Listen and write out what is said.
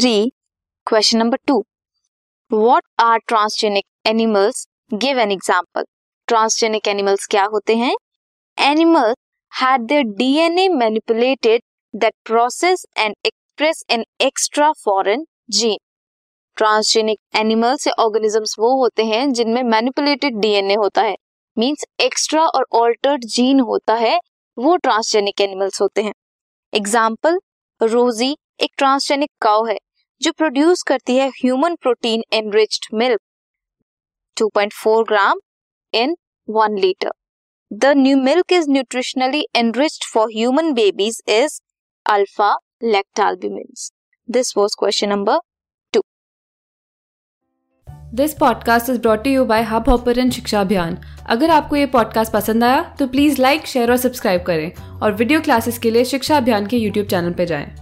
Three question number two what are transgenic animals give an example transgenic animals क्या होते हैं? Animals had their DNA manipulated that process and express an extra foreign gene. Transgenic animals या organisms वो होते हैं जिनमें manipulated DNA होता है. मींस एक्स्ट्रा और ऑल्टर्ड जीन होता है, वो ट्रांसजेनिक एनिमल्स होते हैं. एग्ज़ाम्पल रोजी एक ट्रांसजेनिक काउ है. जो प्रोड्यूस करती है human protein enriched milk 2.4 gram in one litre the new milk is nutritionally enriched for human babies is alpha lactalbumin this was question number this podcast is brought you by hub hopper Shiksha Abhiyan अगर आपको ये podcast पसंद आया तो please like share और subscribe करें और video classes के लिए शिक्षा अभियान के यूट्यूब चैनल पर जाएँ।